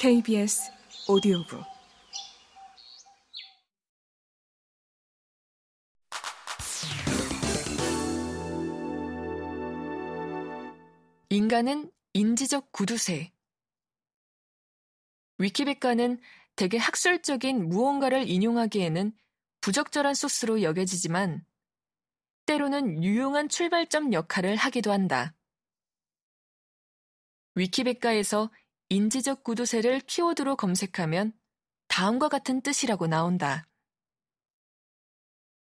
KBS 오디오북 인간은 인지적 구두쇠 위키백과는 대개 학술적인 무언가를 인용하기에는 부적절한 소스로 여겨지지만 때로는 유용한 출발점 역할을 하기도 한다. 위키백과에서 인지적 구두쇠를 키워드로 검색하면 다음과 같은 뜻이라고 나온다.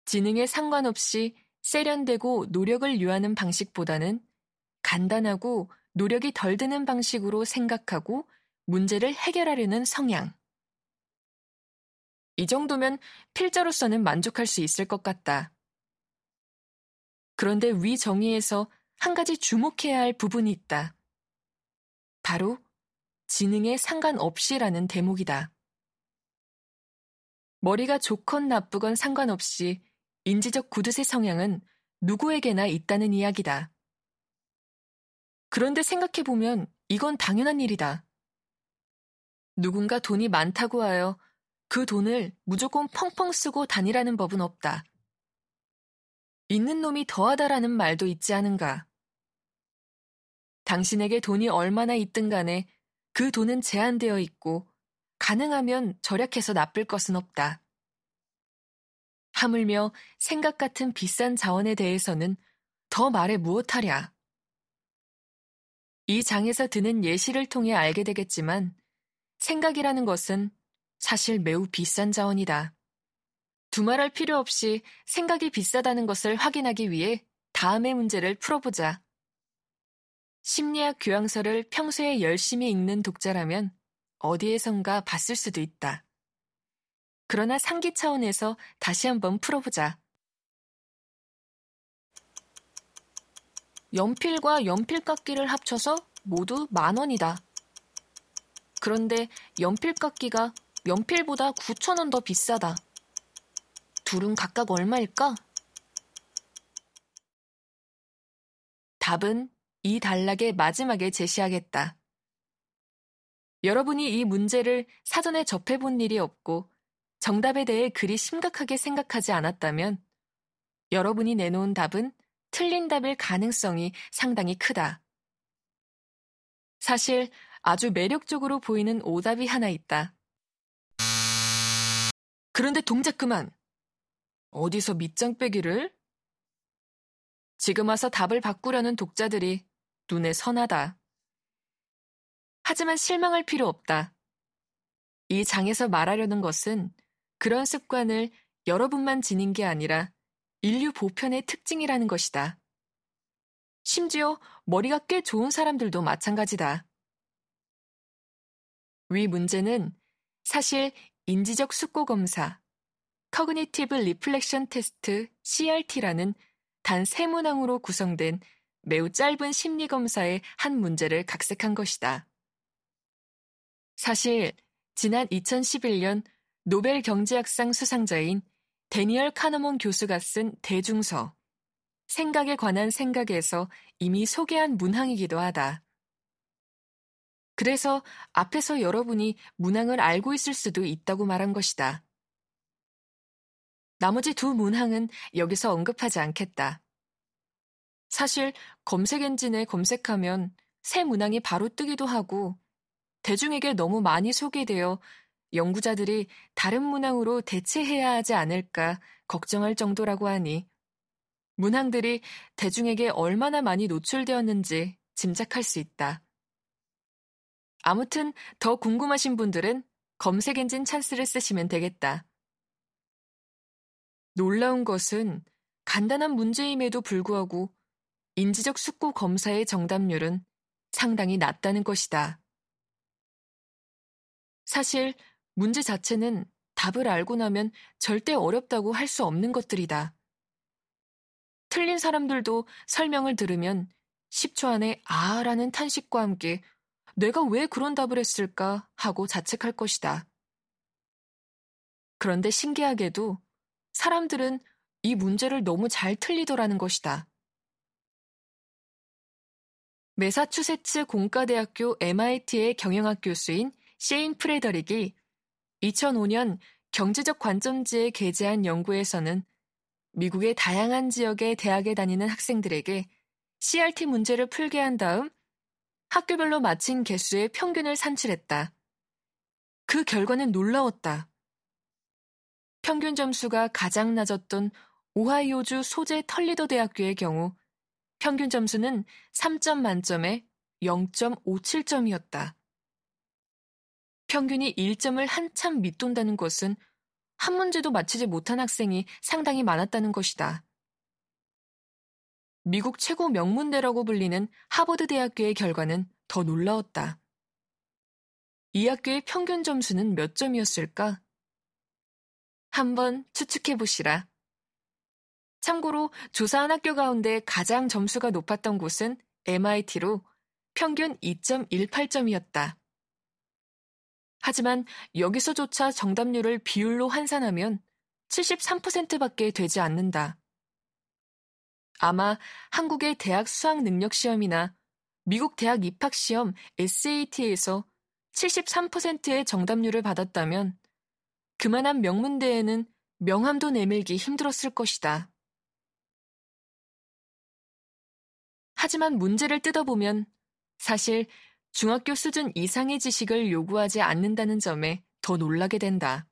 지능에 상관없이 세련되고 노력을 유하는 방식보다는 간단하고 노력이 덜 드는 방식으로 생각하고 문제를 해결하려는 성향. 이 정도면 필자로서는 만족할 수 있을 것 같다. 그런데 위 정의에서 한 가지 주목해야 할 부분이 있다. 바로 지능에 상관없이라는 대목이다. 머리가 좋건 나쁘건 상관없이 인지적 구두쇠 성향은 누구에게나 있다는 이야기다. 그런데 생각해보면 이건 당연한 일이다. 누군가 돈이 많다고 하여 그 돈을 무조건 펑펑 쓰고 다니라는 법은 없다. 있는 놈이 더하다라는 말도 있지 않은가. 당신에게 돈이 얼마나 있든 간에 그 돈은 제한되어 있고 가능하면 절약해서 나쁠 것은 없다. 하물며 생각 같은 비싼 자원에 대해서는 더 말해 무엇하랴. 이 장에서 드는 예시를 통해 알게 되겠지만 생각이라는 것은 사실 매우 비싼 자원이다. 두말할 필요 없이 생각이 비싸다는 것을 확인하기 위해 다음의 문제를 풀어보자. 심리학 교양서를 평소에 열심히 읽는 독자라면 어디에선가 봤을 수도 있다. 그러나 상기 차원에서 다시 한번 풀어보자. 연필과 연필깎이를 합쳐서 모두 만 원이다. 그런데 연필깎이가 연필보다 9천 원 더 비싸다. 둘은 각각 얼마일까? 답은 이 단락의 마지막에 제시하겠다. 여러분이 이 문제를 사전에 접해본 일이 없고 정답에 대해 그리 심각하게 생각하지 않았다면 여러분이 내놓은 답은 틀린 답일 가능성이 상당히 크다. 사실 아주 매력적으로 보이는 오답이 하나 있다. 그런데 동작 그만! 어디서 밑장 빼기를? 지금 와서 답을 바꾸려는 독자들이 눈에 선하다. 하지만 실망할 필요 없다. 이 장에서 말하려는 것은 그런 습관을 여러분만 지닌 게 아니라 인류 보편의 특징이라는 것이다. 심지어 머리가 꽤 좋은 사람들도 마찬가지다. 위 문제는 사실 인지적 숙고 검사, Cognitive Reflection Test CRT라는 단 세 문항으로 구성된 매우 짧은 심리 검사의 한 문제를 각색한 것이다. 사실 지난 2011년 노벨 경제학상 수상자인 데니얼 카너몬 교수가 쓴 대중서 생각에 관한 생각에서 이미 소개한 문항이기도 하다. 그래서 앞에서 여러분이 문항을 알고 있을 수도 있다고 말한 것이다. 나머지 두 문항은 여기서 언급하지 않겠다. 사실 검색 엔진에 검색하면 새 문항이 바로 뜨기도 하고 대중에게 너무 많이 소개되어 연구자들이 다른 문항으로 대체해야 하지 않을까 걱정할 정도라고 하니 문항들이 대중에게 얼마나 많이 노출되었는지 짐작할 수 있다. 아무튼 더 궁금하신 분들은 검색 엔진 찬스를 쓰시면 되겠다. 놀라운 것은 간단한 문제임에도 불구하고 인지적 숙고 검사의 정답률은 상당히 낮다는 것이다. 사실 문제 자체는 답을 알고 나면 절대 어렵다고 할 수 없는 것들이다. 틀린 사람들도 설명을 들으면 10초 안에 아 라는 탄식과 함께 내가 왜 그런 답을 했을까 하고 자책할 것이다. 그런데 신기하게도 사람들은 이 문제를 너무 잘 틀리더라는 것이다. 메사추세츠 공과대학교 MIT의 경영학 교수인 셰인 프레더릭이 2005년 경제적 관점지에 게재한 연구에서는 미국의 다양한 지역의 대학에 다니는 학생들에게 CRT 문제를 풀게 한 다음 학교별로 마친 개수의 평균을 산출했다. 그 결과는 놀라웠다. 평균 점수가 가장 낮았던 오하이오주 소재 털리더 대학교의 경우 평균 점수는 3점 만점에 0.57점이었다. 평균이 1점을 한참 밑돈다는 것은 한 문제도 맞히지 못한 학생이 상당히 많았다는 것이다. 미국 최고 명문대라고 불리는 하버드 대학교의 결과는 더 놀라웠다. 이 학교의 평균 점수는 몇 점이었을까? 한번 추측해 보시라. 참고로 조사한 학교 가운데 가장 점수가 높았던 곳은 MIT로 평균 2.18점이었다. 하지만 여기서조차 정답률을 비율로 환산하면 73%밖에 되지 않는다. 아마 한국의 대학 수학 능력 시험이나 미국 대학 입학 시험 SAT에서 73%의 정답률을 받았다면 그만한 명문대에는 명함도 내밀기 힘들었을 것이다. 하지만 문제를 뜯어보면 사실 중학교 수준 이상의 지식을 요구하지 않는다는 점에 더 놀라게 된다.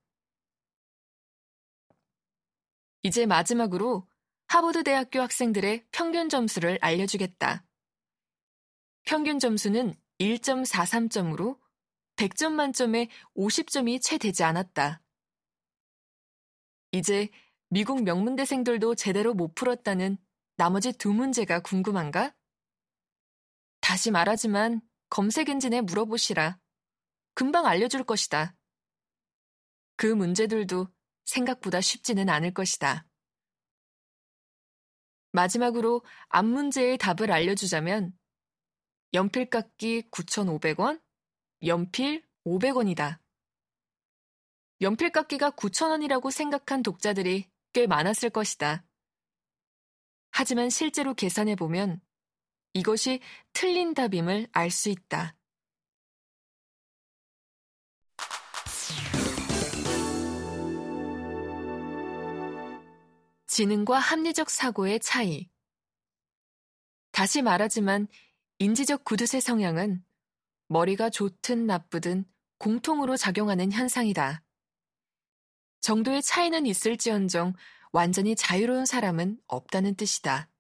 이제 마지막으로 하버드 대학교 학생들의 평균 점수를 알려주겠다. 평균 점수는 1.43점으로 100점 만점에 50점이 채 되지 않았다. 이제 미국 명문대생들도 제대로 못 풀었다는 나머지 두 문제가 궁금한가? 다시 말하지만 검색 엔진에 물어보시라. 금방 알려줄 것이다. 그 문제들도 생각보다 쉽지는 않을 것이다. 마지막으로 앞 문제의 답을 알려주자면 연필 깎기 9,500원, 연필 500원이다. 연필 깎기가 9,000원이라고 생각한 독자들이 꽤 많았을 것이다. 하지만 실제로 계산해보면 이것이 틀린 답임을 알 수 있다. 지능과 합리적 사고의 차이. 다시 말하지만 인지적 구두쇠 성향은 머리가 좋든 나쁘든 공통으로 작용하는 현상이다. 정도의 차이는 있을지언정 완전히 자유로운 사람은 없다는 뜻이다.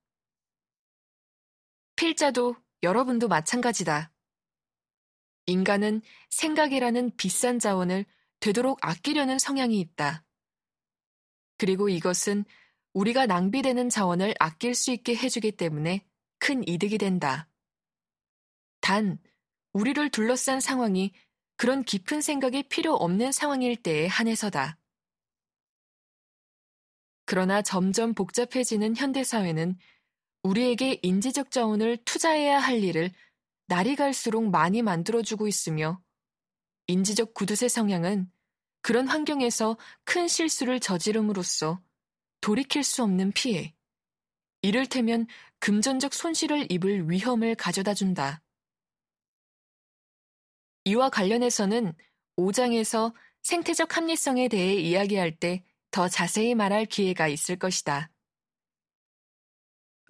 필자도 여러분도 마찬가지다. 인간은 생각이라는 비싼 자원을 되도록 아끼려는 성향이 있다. 그리고 이것은 우리가 낭비되는 자원을 아낄 수 있게 해주기 때문에 큰 이득이 된다. 단, 우리를 둘러싼 상황이 그런 깊은 생각이 필요 없는 상황일 때에 한해서다. 그러나 점점 복잡해지는 현대사회는 우리에게 인지적 자원을 투자해야 할 일을 날이 갈수록 많이 만들어주고 있으며 인지적 구두쇠 성향은 그런 환경에서 큰 실수를 저지름으로써 돌이킬 수 없는 피해, 이를테면 금전적 손실을 입을 위험을 가져다 준다. 이와 관련해서는 5장에서 생태적 합리성에 대해 이야기할 때 더 자세히 말할 기회가 있을 것이다.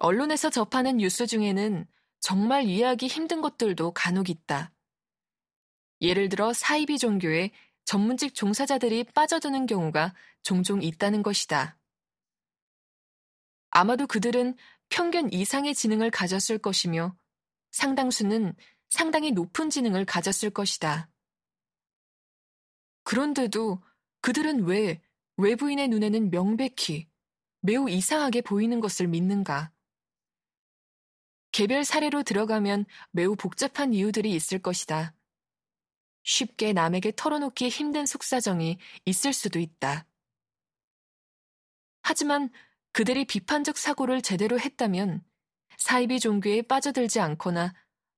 언론에서 접하는 뉴스 중에는 정말 이해하기 힘든 것들도 간혹 있다. 예를 들어 사이비 종교에 전문직 종사자들이 빠져드는 경우가 종종 있다는 것이다. 아마도 그들은 평균 이상의 지능을 가졌을 것이며 상당수는 상당히 높은 지능을 가졌을 것이다. 그런데도 그들은 왜 외부인의 눈에는 명백히 매우 이상하게 보이는 것을 믿는가? 개별 사례로 들어가면 매우 복잡한 이유들이 있을 것이다. 쉽게 남에게 털어놓기 힘든 속사정이 있을 수도 있다. 하지만 그들이 비판적 사고를 제대로 했다면 사이비 종교에 빠져들지 않거나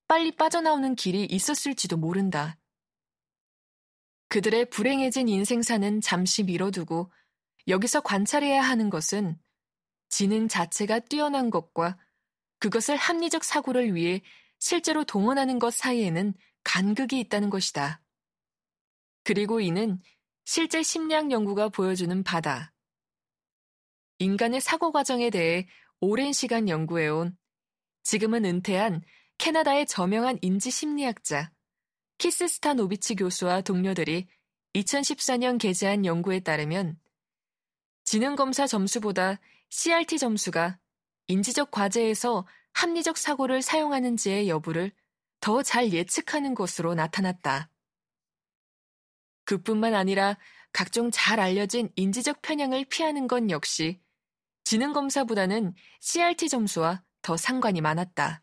빨리 빠져나오는 길이 있었을지도 모른다. 그들의 불행해진 인생사는 잠시 미뤄두고 여기서 관찰해야 하는 것은 지능 자체가 뛰어난 것과 그것을 합리적 사고를 위해 실제로 동원하는 것 사이에는 간극이 있다는 것이다. 그리고 이는 실제 심리학 연구가 보여주는 바다. 인간의 사고 과정에 대해 오랜 시간 연구해온 지금은 은퇴한 캐나다의 저명한 인지 심리학자 키스 스타노비치 교수와 동료들이 2014년 게재한 연구에 따르면 지능검사 점수보다 CRT 점수가 인지적 과제에서 합리적 사고를 사용하는지의 여부를 더 잘 예측하는 것으로 나타났다. 그뿐만 아니라 각종 잘 알려진 인지적 편향을 피하는 건 역시 지능 검사보다는 CRT 점수와 더 상관이 많았다.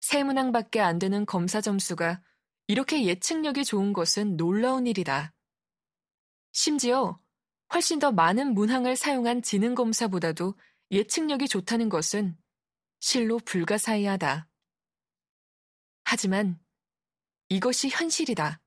세 문항밖에 안 되는 검사 점수가 이렇게 예측력이 좋은 것은 놀라운 일이다. 심지어 훨씬 더 많은 문항을 사용한 지능 검사보다도 예측력이 좋다는 것은 실로 불가사의하다. 하지만 이것이 현실이다.